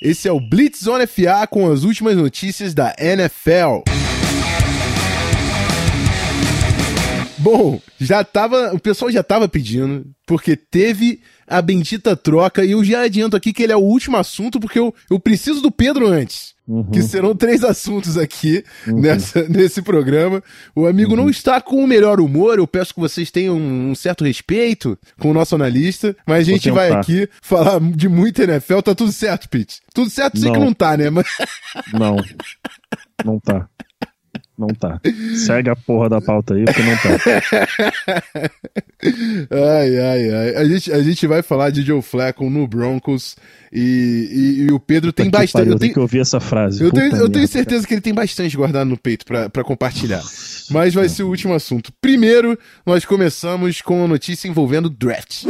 Esse é o Blitz Zone FA com as últimas notícias da NFL. Bom, já tava, o pessoal já tava pedindo, porque teve a bendita troca, e eu já adianto aqui que ele é o último assunto, porque eu, eu preciso do Pedro antes. Uhum. Que serão três assuntos aqui uhum. nessa, nesse programa. O amigo uhum. não está com o melhor humor, eu peço que vocês tenham um certo respeito com o nosso analista, mas a gente vai aqui falar de muito NFL. Tá tudo certo, Pete? Tudo certo, sei que não tá, né? Mas... Não, não tá. Não tá. Segue a porra da pauta aí, porque não tá. ai, ai, ai. A gente, a gente vai falar de Joe Flacco no Broncos e, e, e o Pedro Puta tem bastante. Pariu, eu tenho que ouvir essa frase. Eu tenho, eu tenho certeza cara. que ele tem bastante guardado no peito para compartilhar. Mas vai ser o último assunto. Primeiro, nós começamos com a notícia envolvendo draft.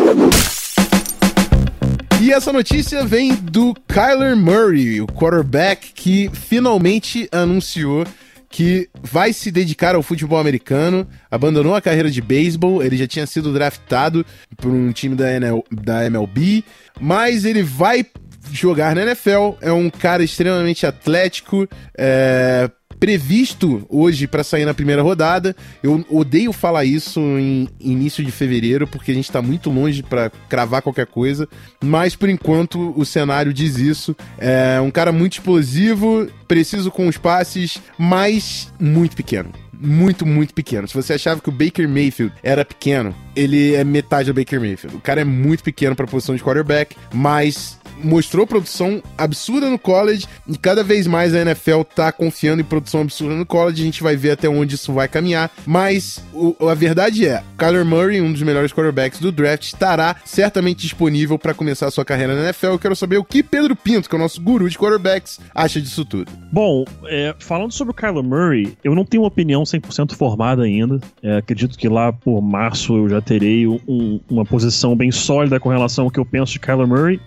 E essa notícia vem do Kyler Murray, o quarterback que finalmente anunciou que vai se dedicar ao futebol americano, abandonou a carreira de beisebol, ele já tinha sido draftado por um time da, NL, da MLB, mas ele vai jogar na NFL, é um cara extremamente atlético, é, previsto hoje para sair na primeira rodada. Eu odeio falar isso em início de fevereiro, porque a gente está muito longe para cravar qualquer coisa, mas por enquanto o cenário diz isso. É um cara muito explosivo, preciso com os passes, mas muito pequeno muito, muito pequeno. Se você achava que o Baker Mayfield era pequeno, ele é metade do Baker Mayfield. O cara é muito pequeno para a posição de quarterback, mas mostrou produção absurda no college e cada vez mais a NFL tá confiando em produção absurda no college. A gente vai ver até onde isso vai caminhar. Mas o, a verdade é, Kyler Murray, um dos melhores quarterbacks do draft, estará certamente disponível para começar a sua carreira na NFL. Eu quero saber o que Pedro Pinto, que é o nosso guru de quarterbacks, acha disso tudo. Bom, é, falando sobre o Kyler Murray, eu não tenho uma opinião 100% formada ainda. É, acredito que lá por março eu já terei um, uma posição bem sólida com relação ao que eu penso de Kyler Murray.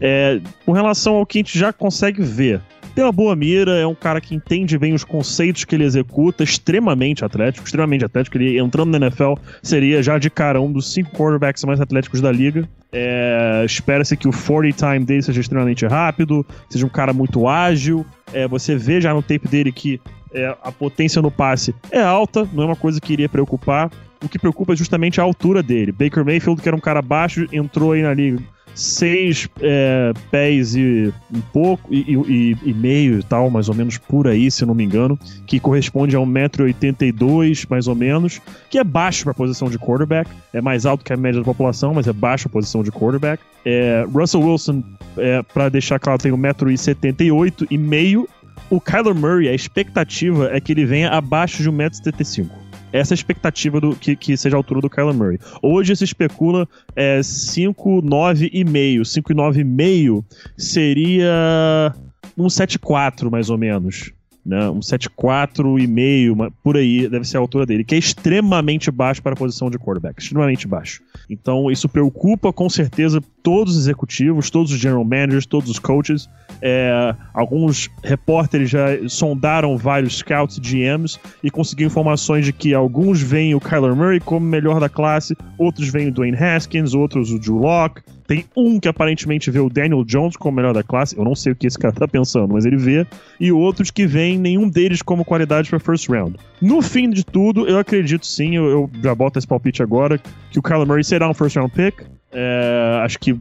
É, com relação ao que a gente já consegue ver, pela boa mira, é um cara que entende bem os conceitos que ele executa, extremamente atlético, extremamente atlético. Ele entrando na NFL seria já de cara um dos cinco quarterbacks mais atléticos da liga. É, Espera-se que o 40 time dele seja extremamente rápido, seja um cara muito ágil. É, você vê já no tape dele que é, a potência no passe é alta, não é uma coisa que iria preocupar. O que preocupa é justamente a altura dele. Baker Mayfield, que era um cara baixo, entrou aí na liga seis é, pés e um pouco, e, e, e, meio e tal, mais ou menos por aí, se não me engano, que corresponde a 1,82m mais ou menos, que é baixo para a posição de quarterback, é mais alto que a média da população, mas é baixo a posição de quarterback. É, Russell Wilson, é, para deixar claro, tem 1,78m e meio. O Kyler Murray, a expectativa é que ele venha abaixo de 1,75m essa é a expectativa do que, que seja a altura do Kyler Murray. Hoje se especula é, 5,9,5. 5,9,5 seria um 7,4 mais ou menos. Né? Um 7,4,5, por aí deve ser a altura dele, que é extremamente baixo para a posição de quarterback. Extremamente baixo. Então isso preocupa com certeza todos os executivos, todos os general managers, todos os coaches. É, alguns repórteres já sondaram vários scouts e GMs e conseguiram informações de que alguns veem o Kyler Murray como melhor da classe, outros veem o Dwayne Haskins, outros o Drew Locke. Tem um que aparentemente vê o Daniel Jones como melhor da classe, eu não sei o que esse cara tá pensando, mas ele vê, e outros que veem nenhum deles como qualidade para first round. No fim de tudo, eu acredito sim, eu, eu já boto esse palpite agora, que o Kyler Murray será um first round pick. É, acho que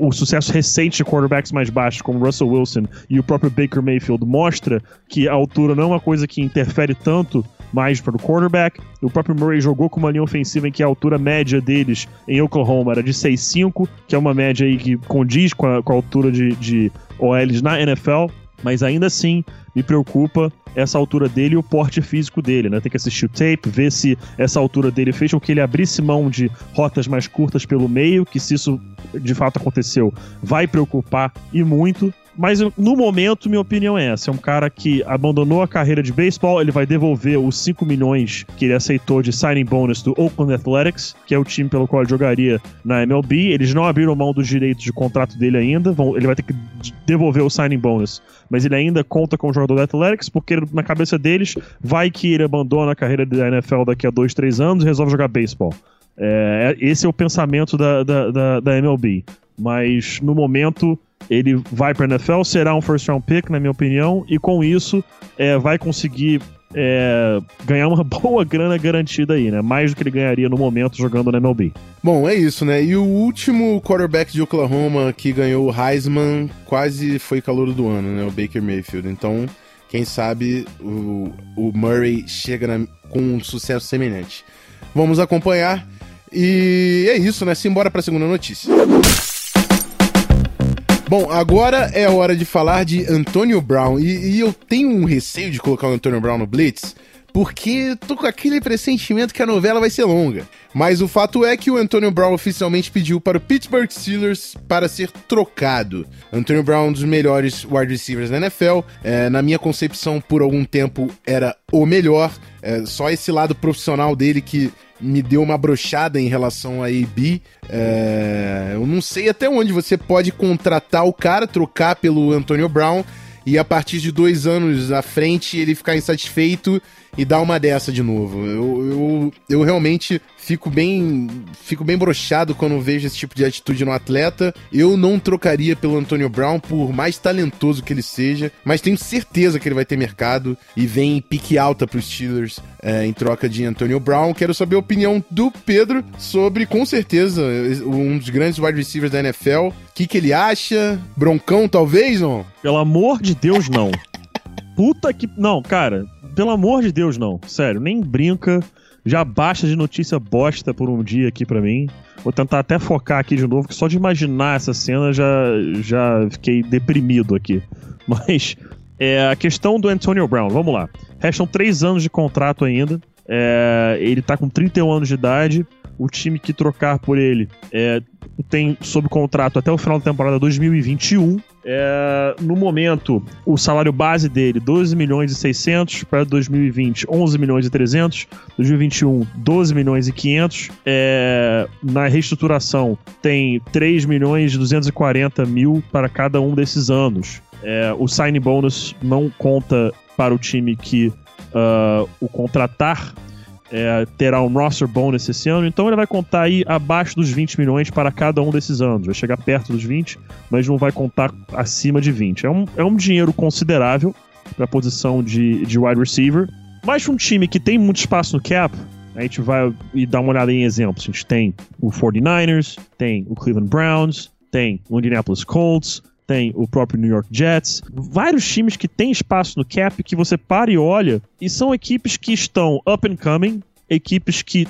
o sucesso recente de quarterbacks mais baixos, como Russell Wilson e o próprio Baker Mayfield, mostra que a altura não é uma coisa que interfere tanto mais para o quarterback. O próprio Murray jogou com uma linha ofensiva em que a altura média deles em Oklahoma era de 6'5", que é uma média aí que condiz com a, com a altura de, de OLs na NFL. Mas ainda assim, me preocupa essa altura dele e o porte físico dele, né? Tem que assistir o tape, ver se essa altura dele fez com que ele abrisse mão de rotas mais curtas pelo meio, que se isso de fato aconteceu, vai preocupar e muito. Mas no momento, minha opinião é essa. É um cara que abandonou a carreira de beisebol, ele vai devolver os 5 milhões que ele aceitou de signing bonus do Oakland Athletics, que é o time pelo qual ele jogaria na MLB. Eles não abriram mão dos direitos de contrato dele ainda, vão, ele vai ter que devolver o signing bonus. Mas ele ainda conta com o jogador do Athletics, porque na cabeça deles, vai que ele abandona a carreira da NFL daqui a 2, 3 anos e resolve jogar beisebol. É, esse é o pensamento da, da, da, da MLB. Mas no momento ele vai para NFL, será um first round pick, na minha opinião, e com isso é, vai conseguir é, ganhar uma boa grana garantida aí, né? Mais do que ele ganharia no momento jogando na MLB. Bom, é isso, né? E o último quarterback de Oklahoma que ganhou o Heisman quase foi calor do ano, né? O Baker Mayfield. Então, quem sabe o, o Murray chega na, com um sucesso semelhante. Vamos acompanhar. E é isso, né? Simbora para a segunda notícia. Bom, agora é hora de falar de Antonio Brown. E, e, eu tenho um receio de colocar o Antonio Brown no Blitz, porque tô com aquele pressentimento que a novela vai ser longa. Mas o fato é que o Antonio Brown oficialmente pediu para o Pittsburgh Steelers para ser trocado. Antonio Brown, um dos melhores wide receivers da NFL, é, na minha concepção, por algum tempo era o melhor. É, só esse lado profissional dele que me deu uma brochada em relação a AB. É, eu não sei até onde você pode contratar o cara, trocar pelo Antonio Brown e a partir de dois anos à frente ele ficar insatisfeito e dar uma dessa de novo. Eu, eu, eu realmente fico bem fico bem brochado quando vejo esse tipo de atitude no atleta. Eu não trocaria pelo Antonio Brown, por mais talentoso que ele seja, mas tenho certeza que ele vai ter mercado e vem pique alta para os Steelers é, em troca de Antonio Brown. Quero saber a opinião do Pedro sobre, com certeza, um dos grandes wide receivers da NFL. O que, que ele acha? Broncão, talvez, não? Pelo amor de Deus, não. Puta que. Não, cara, pelo amor de Deus, não. Sério, nem brinca. Já baixa de notícia bosta por um dia aqui para mim. Vou tentar até focar aqui de novo, que só de imaginar essa cena já, já fiquei deprimido aqui. Mas é, a questão do Antonio Brown, vamos lá. Restam três anos de contrato ainda. É, ele tá com 31 anos de idade. O time que trocar por ele é, tem sob contrato até o final da temporada 2021. É, no momento, o salário base dele, 12 milhões e 600, para 2020, 11 milhões e 300, 2021, 12 milhões e 500. É, na reestruturação, tem 3 milhões e 240 mil para cada um desses anos. É, o sign bonus não conta para o time que uh, o contratar é, terá um roster bonus esse ano, então ele vai contar aí abaixo dos 20 milhões para cada um desses anos. Vai chegar perto dos 20, mas não vai contar acima de 20. É um, é um dinheiro considerável para a posição de, de wide receiver, mas um time que tem muito espaço no cap, a gente vai e dar uma olhada em exemplos. A gente tem o 49ers, tem o Cleveland Browns, tem o Indianapolis Colts, tem o próprio New York Jets, vários times que têm espaço no cap que você para e olha, e são equipes que estão up and coming, equipes que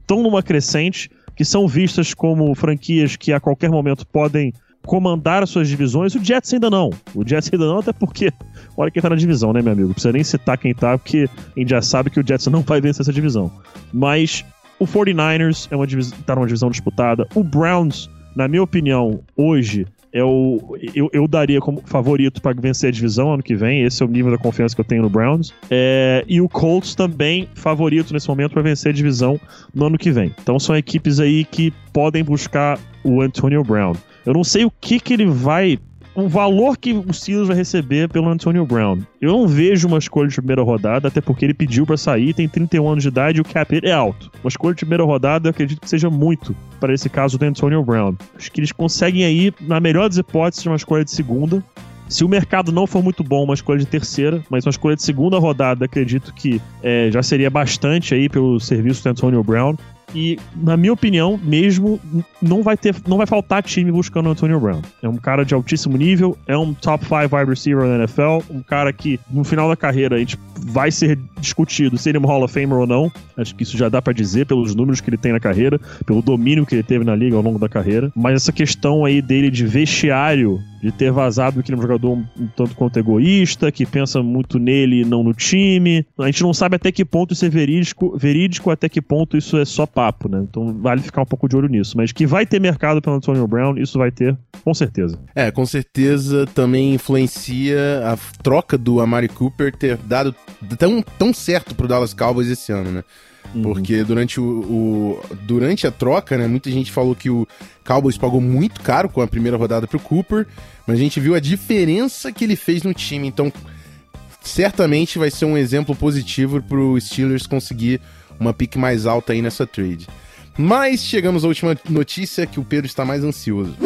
estão numa crescente, que são vistas como franquias que a qualquer momento podem comandar as suas divisões. O Jets ainda não. O Jets ainda não, até porque olha quem tá na divisão, né, meu amigo? Não precisa nem citar quem tá, porque a gente já sabe que o Jets não vai vencer essa divisão. Mas o 49ers é uma tá numa divisão disputada. O Browns, na minha opinião, hoje eu, eu, eu daria como favorito para vencer a divisão ano que vem. Esse é o nível da confiança que eu tenho no Browns. É, e o Colts também favorito nesse momento para vencer a divisão no ano que vem. Então são equipes aí que podem buscar o Antonio Brown. Eu não sei o que, que ele vai o valor que o Steelers vai receber pelo Antonio Brown. Eu não vejo uma escolha de primeira rodada, até porque ele pediu para sair, tem 31 anos de idade e o cap é alto. Uma escolha de primeira rodada eu acredito que seja muito para esse caso do Antonio Brown. Acho que eles conseguem aí, na melhor das hipóteses, uma escolha de segunda. Se o mercado não for muito bom, uma escolha de terceira, mas uma escolha de segunda rodada, acredito que é, já seria bastante aí pelo serviço do Antonio Brown. E, na minha opinião, mesmo, não vai ter, não vai faltar time buscando o Antonio Brown. É um cara de altíssimo nível, é um top 5 wide receiver da NFL, um cara que, no final da carreira, a gente vai ser discutido se ele é um Hall of Famer ou não. Acho que isso já dá para dizer pelos números que ele tem na carreira, pelo domínio que ele teve na liga ao longo da carreira. Mas essa questão aí dele de vestiário de ter vazado que ele é um jogador um, tanto quanto egoísta, que pensa muito nele e não no time. A gente não sabe até que ponto isso é verídico, verídico até que ponto isso é só papo, né? Então vale ficar um pouco de olho nisso. Mas que vai ter mercado pelo Antonio Brown, isso vai ter, com certeza. É, com certeza também influencia a troca do Amari Cooper ter dado tão, tão certo pro Dallas Cowboys esse ano, né? Uhum. Porque durante, o, o, durante a troca, né, muita gente falou que o Cowboys pagou muito caro com a primeira rodada pro Cooper, mas a gente viu a diferença que ele fez no time. Então, certamente vai ser um exemplo positivo pro Steelers conseguir uma pick mais alta aí nessa trade. Mas chegamos à última notícia que o Pedro está mais ansioso.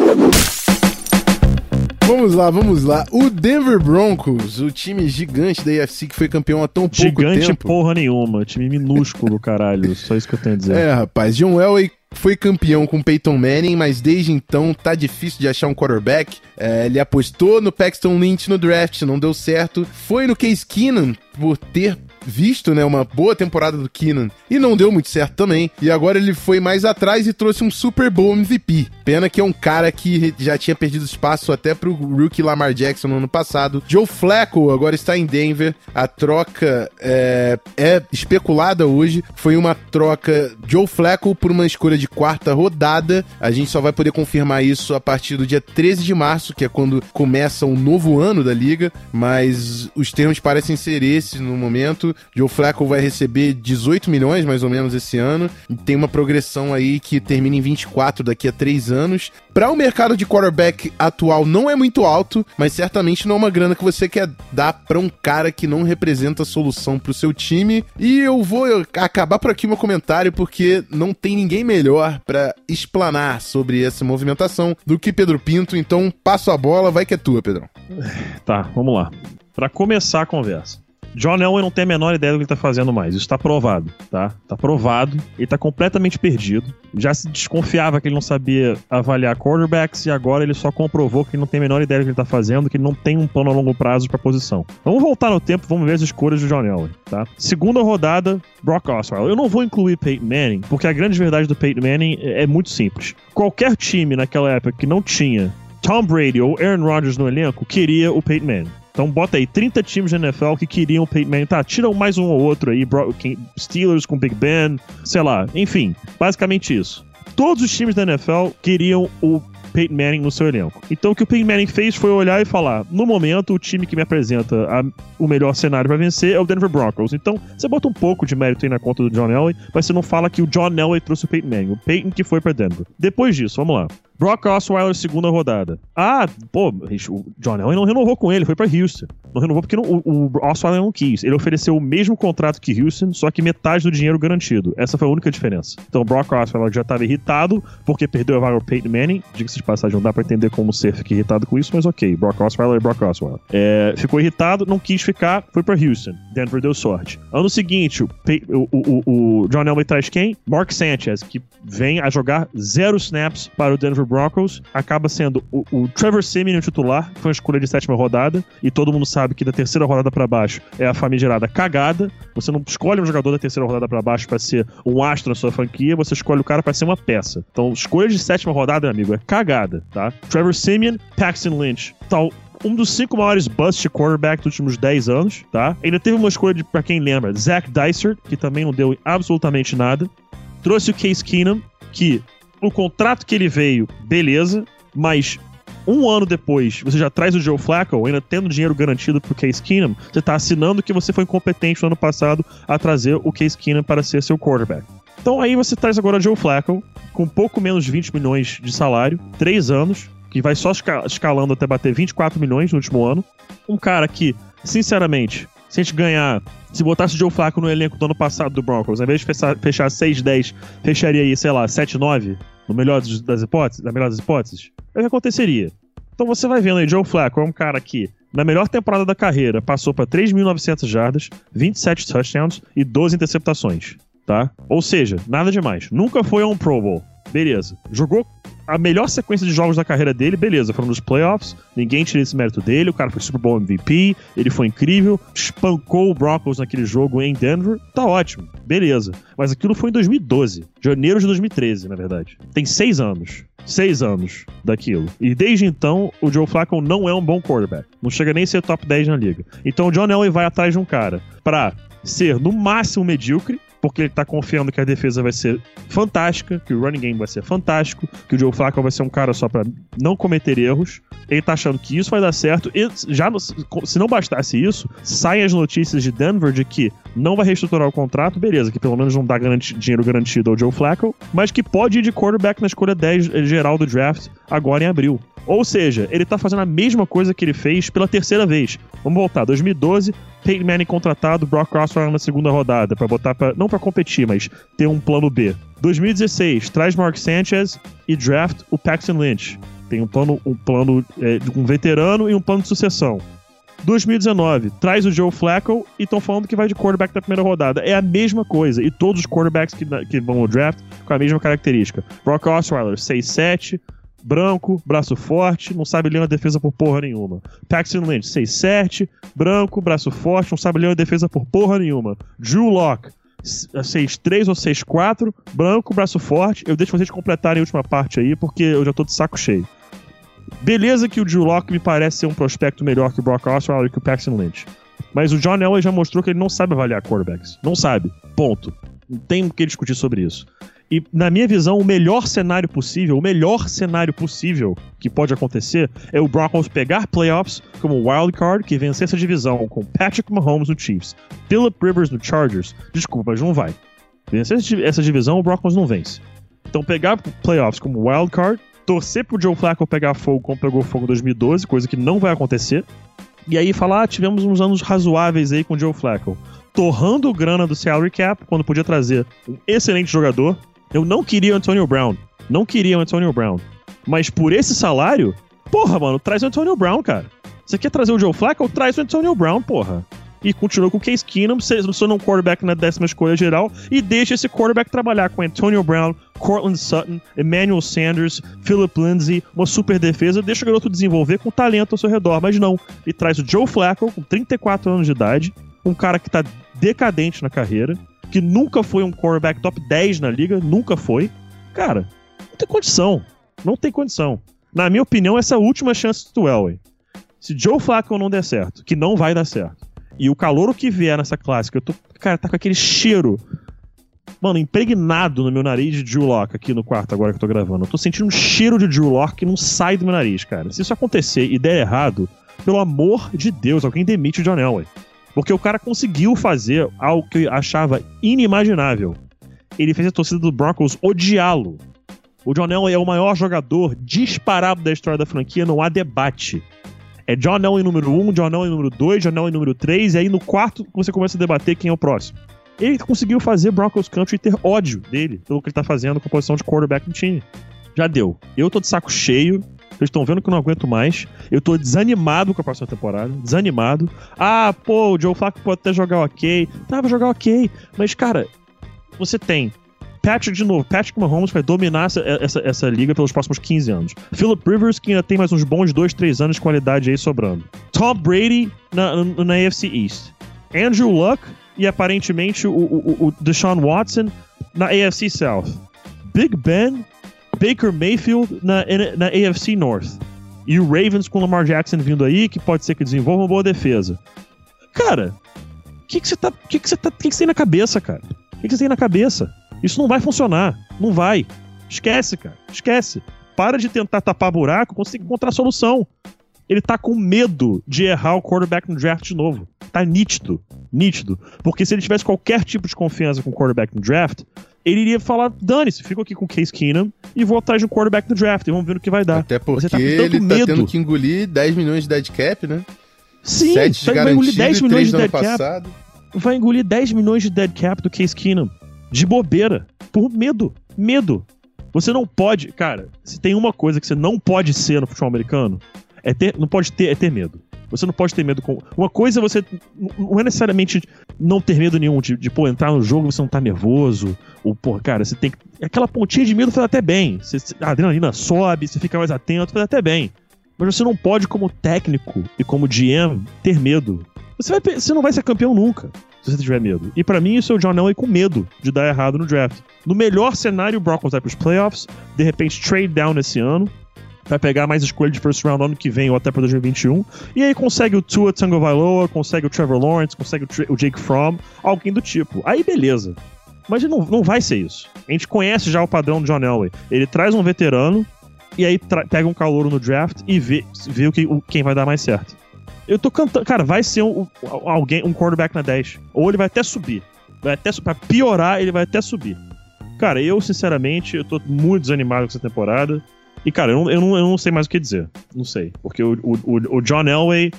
Vamos lá, vamos lá. O Denver Broncos, o time gigante da AFC que foi campeão há tão pouco Gigante tempo. porra nenhuma. Time minúsculo, caralho. Só isso que eu tenho a dizer. É, rapaz, John Elway foi campeão com Peyton Manning, mas desde então tá difícil de achar um quarterback. É, ele apostou no Paxton Lynch no draft, não deu certo. Foi no Case Keenan por ter visto, né, uma boa temporada do Keenan e não deu muito certo também. E agora ele foi mais atrás e trouxe um Super Bowl MVP. Pena que é um cara que já tinha perdido espaço até pro rookie Lamar Jackson no ano passado. Joe Flacco agora está em Denver. A troca é, é especulada hoje. Foi uma troca Joe Flacco por uma escolha de quarta rodada. A gente só vai poder confirmar isso a partir do dia 13 de março, que é quando começa o novo ano da liga. Mas os termos parecem ser esses no momento. Joe Flacco vai receber 18 milhões mais ou menos esse ano. E tem uma progressão aí que termina em 24 daqui a 3 anos. Para o mercado de quarterback atual não é muito alto, mas certamente não é uma grana que você quer dar para um cara que não representa a solução para o seu time. E eu vou acabar por aqui meu comentário porque não tem ninguém melhor para explanar sobre essa movimentação do que Pedro Pinto. Então passo a bola, vai que é tua, Pedrão. Tá, vamos lá. Para começar a conversa. John Elway não tem a menor ideia do que ele tá fazendo mais. Isso tá provado, tá? Tá provado. Ele tá completamente perdido. Já se desconfiava que ele não sabia avaliar quarterbacks e agora ele só comprovou que ele não tem a menor ideia do que ele tá fazendo, que ele não tem um plano a longo prazo pra posição. Vamos voltar no tempo, vamos ver as escolhas do John Elway, tá? Segunda rodada, Brock Osweiler. Eu não vou incluir Peyton Manning, porque a grande verdade do Peyton Manning é muito simples. Qualquer time naquela época que não tinha Tom Brady ou Aaron Rodgers no elenco queria o Peyton Manning. Então bota aí 30 times da NFL que queriam o Peyton Manning. Tá, tiram mais um ou outro aí. Steelers com Big Ben, sei lá. Enfim, basicamente isso. Todos os times da NFL queriam o Peyton Manning no seu elenco. Então o que o Peyton Manning fez foi olhar e falar: no momento, o time que me apresenta a, o melhor cenário para vencer é o Denver Broncos. Então você bota um pouco de mérito aí na conta do John Elway, mas você não fala que o John Elway trouxe o Peyton Manning. O Peyton que foi para Denver. Depois disso, vamos lá. Brock Osweiler, segunda rodada. Ah, pô, o John Elway não renovou com ele, foi para Houston. Não renovou porque não, o, o Osweiler não quis. Ele ofereceu o mesmo contrato que Houston, só que metade do dinheiro garantido. Essa foi a única diferença. Então, Brock Osweiler já estava irritado porque perdeu a vaga ao Peyton Manning. Diga-se de passagem, não dá pra entender como ser fica irritado com isso, mas ok. Brock Osweiler é Brock Osweiler. É, ficou irritado, não quis ficar, foi para Houston. Denver deu sorte. Ano seguinte, o, o, o, o John Elway traz quem? Mark Sanchez, que vem a jogar zero snaps para o Denver Broncos, acaba sendo o, o Trevor Simeon o titular, que foi uma escolha de sétima rodada, e todo mundo sabe que da terceira rodada para baixo é a famigerada cagada. Você não escolhe um jogador da terceira rodada para baixo para ser um astro na sua franquia, você escolhe o cara para ser uma peça. Então, escolha de sétima rodada, meu amigo, é cagada, tá? Trevor Simeon, Paxton Lynch, tal um dos cinco maiores bust quarterback dos últimos 10 anos, tá? Ainda teve uma escolha de, pra quem lembra, Zach Dyser, que também não deu absolutamente nada. Trouxe o Case Keenum, que o contrato que ele veio, beleza, mas um ano depois, você já traz o Joe Flacco, ainda tendo dinheiro garantido pro Case Keenum, você tá assinando que você foi incompetente no ano passado a trazer o Case Keenum para ser seu quarterback. Então aí você traz agora o Joe Flacco, com pouco menos de 20 milhões de salário, 3 anos, que vai só escalando até bater 24 milhões no último ano. Um cara que, sinceramente, se a gente ganhar. Se botasse o Joe Flacco no elenco do ano passado do Broncos, ao invés de fechar, fechar 6-10, fecharia aí, sei lá, 7-9, no melhor das hipóteses, na melhor das hipóteses, é o que aconteceria. Então você vai vendo aí, Joe Flacco é um cara que, na melhor temporada da carreira, passou para 3.900 jardas, 27 touchdowns e 12 interceptações, tá? Ou seja, nada demais. Nunca foi a um Pro Bowl. Beleza. Jogou a melhor sequência de jogos da carreira dele, beleza, foram nos playoffs, ninguém tira esse mérito dele, o cara foi Super Bowl MVP, ele foi incrível, espancou o Broncos naquele jogo em Denver, tá ótimo, beleza. Mas aquilo foi em 2012, janeiro de 2013, na verdade. Tem seis anos. Seis anos daquilo. E desde então, o Joe Flacco não é um bom quarterback. Não chega nem a ser top 10 na liga. Então o John Elway vai atrás de um cara pra ser no máximo medíocre, porque ele tá confiando que a defesa vai ser fantástica, que o running game vai ser fantástico, que o Joe Flacco vai ser um cara só para não cometer erros. Ele tá achando que isso vai dar certo. E já se não bastasse isso, saem as notícias de Denver de que não vai reestruturar o contrato, beleza, que pelo menos não dá garanti dinheiro garantido ao Joe Flacco, mas que pode ir de quarterback na escolha 10 geral do draft agora em abril. Ou seja, ele tá fazendo a mesma coisa que ele fez pela terceira vez. Vamos voltar, 2012, Peyton Manning contratado, Brock Osweiler na segunda rodada, para botar pra, não para competir, mas ter um plano B. 2016, traz Mark Sanchez e draft o Paxton Lynch. Tem um plano, um plano é, de um veterano e um plano de sucessão. 2019, traz o Joe Flacco e estão falando que vai de quarterback na primeira rodada. É a mesma coisa. E todos os quarterbacks que, que vão no draft com a mesma característica. Brock Osweiler, 6'7", branco, braço forte, não sabe ler uma defesa por porra nenhuma. Paxton Lynch, 6'7", branco, braço forte, não sabe ler uma defesa por porra nenhuma. Drew Locke, 6'3 ou 6'4, branco, braço forte. Eu deixo vocês completarem a última parte aí, porque eu já tô de saco cheio. Beleza que o Drew Locke me parece ser um prospecto melhor que o Brock Osweiler e que o Paxton Lynch. Mas o John Elway já mostrou que ele não sabe avaliar quarterbacks. Não sabe. Ponto. Não tem o que discutir sobre isso. E, na minha visão, o melhor cenário possível, o melhor cenário possível que pode acontecer é o Broncos pegar playoffs como wild card, que vencer essa divisão com Patrick Mahomes no Chiefs, Philip Rivers no Chargers. Desculpa, mas não vai. Vencer essa divisão, o Broncos não vence. Então, pegar playoffs como wild card, torcer pro Joe Flacco pegar fogo como pegou fogo em 2012, coisa que não vai acontecer. E aí falar, ah, tivemos uns anos razoáveis aí com o Joe Flacco. Torrando grana do salary cap, quando podia trazer um excelente jogador, eu não queria o Antonio Brown. Não queria o Antonio Brown. Mas por esse salário, porra, mano, traz o Antonio Brown, cara. Você quer trazer o Joe Flacco? Traz o Antonio Brown, porra. E continua com o Case Keenum, seleciona um quarterback na décima escolha geral e deixa esse quarterback trabalhar com Antonio Brown, Cortland Sutton, Emmanuel Sanders, Philip Lindsay, uma super defesa, deixa o garoto desenvolver com talento ao seu redor. Mas não, e traz o Joe Flacco, com 34 anos de idade, um cara que tá decadente na carreira, que nunca foi um quarterback top 10 na liga, nunca foi. Cara, não tem condição. Não tem condição. Na minha opinião, essa é a última chance do Elway. Se Joe Flacco não der certo, que não vai dar certo, e o calor que vier nessa clássica, eu tô, cara, tá com aquele cheiro, mano, impregnado no meu nariz de Drew Locke aqui no quarto agora que eu tô gravando. Eu tô sentindo um cheiro de Drew Locke que não sai do meu nariz, cara. Se isso acontecer e der errado, pelo amor de Deus, alguém demite o John Elway. Porque o cara conseguiu fazer algo que eu achava inimaginável. Ele fez a torcida do Broncos odiá-lo. O John Elway é o maior jogador disparado da história da franquia, não há debate. É John Elway número 1, um, John Elway número 2, John Elway número 3, e aí no quarto você começa a debater quem é o próximo. Ele conseguiu fazer Broncos Country ter ódio dele pelo que ele tá fazendo com a posição de quarterback no time. Já deu. Eu tô de saco cheio eles estão vendo que eu não aguento mais. Eu tô desanimado com a próxima temporada. Desanimado. Ah, pô, o Joe Flacco pode até jogar ok. Tá, vai jogar ok. Mas, cara, você tem Patrick de novo. Patrick Mahomes vai dominar essa, essa, essa, liga pelos próximos 15 anos. Philip Rivers, que ainda tem mais uns bons 2, 3 anos de qualidade aí sobrando. Tom Brady na, na, na AFC East. Andrew Luck e aparentemente o, o, o Deshaun Watson na AFC South. Big Ben Baker Mayfield na, na AFC North. E o Ravens com o Lamar Jackson vindo aí, que pode ser que desenvolva uma boa defesa. Cara, o que, que você tá. que, que você tá. que, que você tem na cabeça, cara? O que, que você tem na cabeça? Isso não vai funcionar. Não vai. Esquece, cara. Esquece. Para de tentar tapar buraco, consegue encontrar solução. Ele tá com medo de errar o quarterback no draft de novo. Tá nítido. Nítido. Porque se ele tivesse qualquer tipo de confiança com o quarterback no draft, ele iria falar: dane-se, fico aqui com o Case Keenum e vou atrás de um quarterback no draft e vamos ver o que vai dar. Até porque tá ele tá medo. tendo que engolir 10 milhões de dead cap, né? Sim, vai engolir 10 milhões de dead cap. Vai engolir 10 milhões de dead cap do Case Keenum. De bobeira. Por medo. Medo. Você não pode. Cara, se tem uma coisa que você não pode ser no futebol americano, é ter, não pode ter, é ter medo. Você não pode ter medo com. Uma coisa é você. Não é necessariamente não ter medo nenhum de, de pô, entrar no jogo você não tá nervoso. Ou, pô, cara, você tem que. Aquela pontinha de medo faz até bem. Você, a adrenalina sobe, você fica mais atento, faz até bem. Mas você não pode, como técnico e como GM, ter medo. Você, vai, você não vai ser campeão nunca se você tiver medo. E para mim, isso é o John Elway com medo de dar errado no draft. No melhor cenário, o Broncos vai pros playoffs, de repente trade down esse ano, vai pegar mais escolha de first round ano que vem ou até para 2021. E aí consegue o Tua Tagovailoa, consegue o Trevor Lawrence, consegue o, Jake Fromm, alguém do tipo. Aí beleza. Mas não, não vai ser isso. A gente conhece já o padrão do John Elway. Ele traz um veterano e aí pega um calouro no draft e vê, vê o que, o, quem vai dar mais certo. Eu tô cantando. Cara, vai ser um, alguém, um quarterback na 10. Ou ele vai até subir. Vai até, pra piorar, ele vai até subir. Cara, eu, sinceramente, eu tô muito desanimado com essa temporada. E, cara, eu não, eu não, eu não sei mais o que dizer. Não sei. Porque o, o, o John Elway.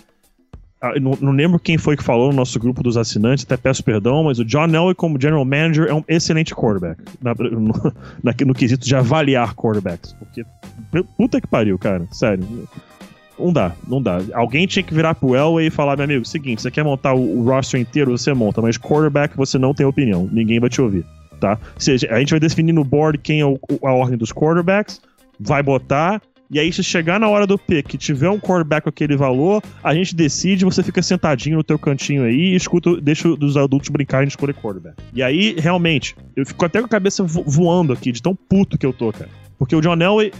não, não, lembro quem foi que falou no nosso grupo dos assinantes, até peço perdão, mas o John Elway como general manager é um excelente quarterback. Na, no, na, no quesito de avaliar quarterbacks. Porque, puta que pariu, cara. Sério. Não dá, não dá. Alguém tinha que virar pro Elway e falar, meu amigo, seguinte, você quer montar o, roster inteiro, você monta, mas quarterback você não tem opinião. Ninguém vai te ouvir, tá? Ou seja, a gente vai definir no board quem é o, a ordem dos quarterbacks, vai botar, e aí, se chegar na hora do pick e tiver um quarterback com aquele valor, a gente decide, você fica sentadinho no teu cantinho aí e escuta, deixa os adultos brincarem de escolher quarterback. E aí, realmente, eu fico até com a cabeça voando aqui, de tão puto que eu tô, cara. Porque o John Elway,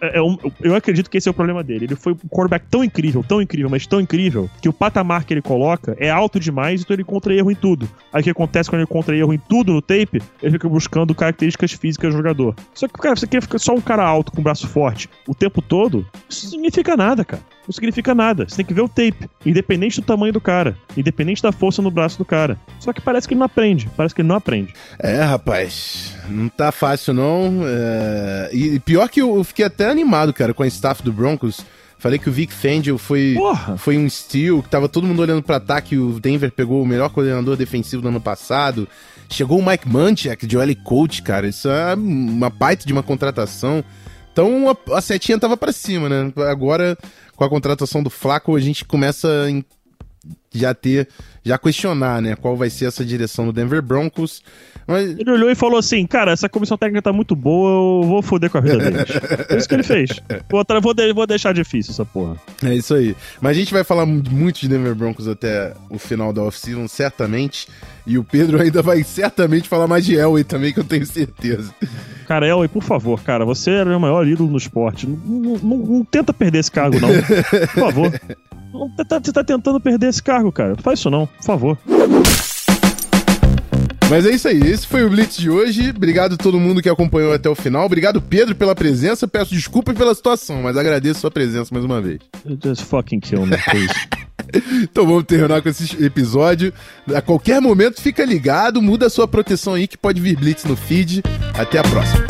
é, é um, eu acredito que esse é o problema dele. Ele foi um quarterback tão incrível, tão incrível, mas tão incrível, que o patamar que ele coloca é alto demais, então ele encontra erro em tudo. Aí o que acontece quando ele encontra erro em tudo no tape? Ele fica buscando características físicas do jogador. Só que, cara, você quer ficar só um cara alto com um braço forte o tempo todo? Isso não significa nada, cara. Não significa nada. Você tem que ver o tape, independente do tamanho do cara, independente da força no braço do cara. Só que parece que ele não aprende. Parece que ele não aprende. É, rapaz. Não tá fácil, não. É... E pior que eu fiquei até animado, cara, com a staff do Broncos. Falei que o Vic Fangio foi, foi um steal, que tava todo mundo olhando para ataque. O Denver pegou o melhor coordenador defensivo do ano passado. Chegou o Mike Munchak de OL Coach, cara. Isso é uma baita de uma contratação. Então a, a setinha tava para cima, né? Agora, com a contratação do Flaco, a gente começa a já ter, já questionar, né? Qual vai ser essa direção do Denver Broncos. Mas... Ele olhou e falou assim: Cara, essa comissão técnica tá muito boa, eu vou foder com a vida deles. é isso que ele fez. Vou, vou, de, vou deixar difícil essa porra. É isso aí. Mas a gente vai falar muito de Denver Broncos até o final da off-season, certamente. E o Pedro ainda vai certamente falar mais de Elway também, que eu tenho certeza. Cara, Elway, por favor, cara, você era o maior ídolo no esporte. Não, não, não, não tenta perder esse cargo, não. Por favor. Você tá, tá tentando perder esse cargo, cara. Não faz isso não, por favor. Mas é isso aí, esse foi o Blitz de hoje. Obrigado a todo mundo que acompanhou até o final. Obrigado, Pedro, pela presença. Peço desculpa pela situação, mas agradeço a sua presença mais uma vez. Just fucking kill me, please. Então vamos terminar com esse episódio. A qualquer momento, fica ligado, muda a sua proteção aí que pode vir Blitz no feed. Até a próxima.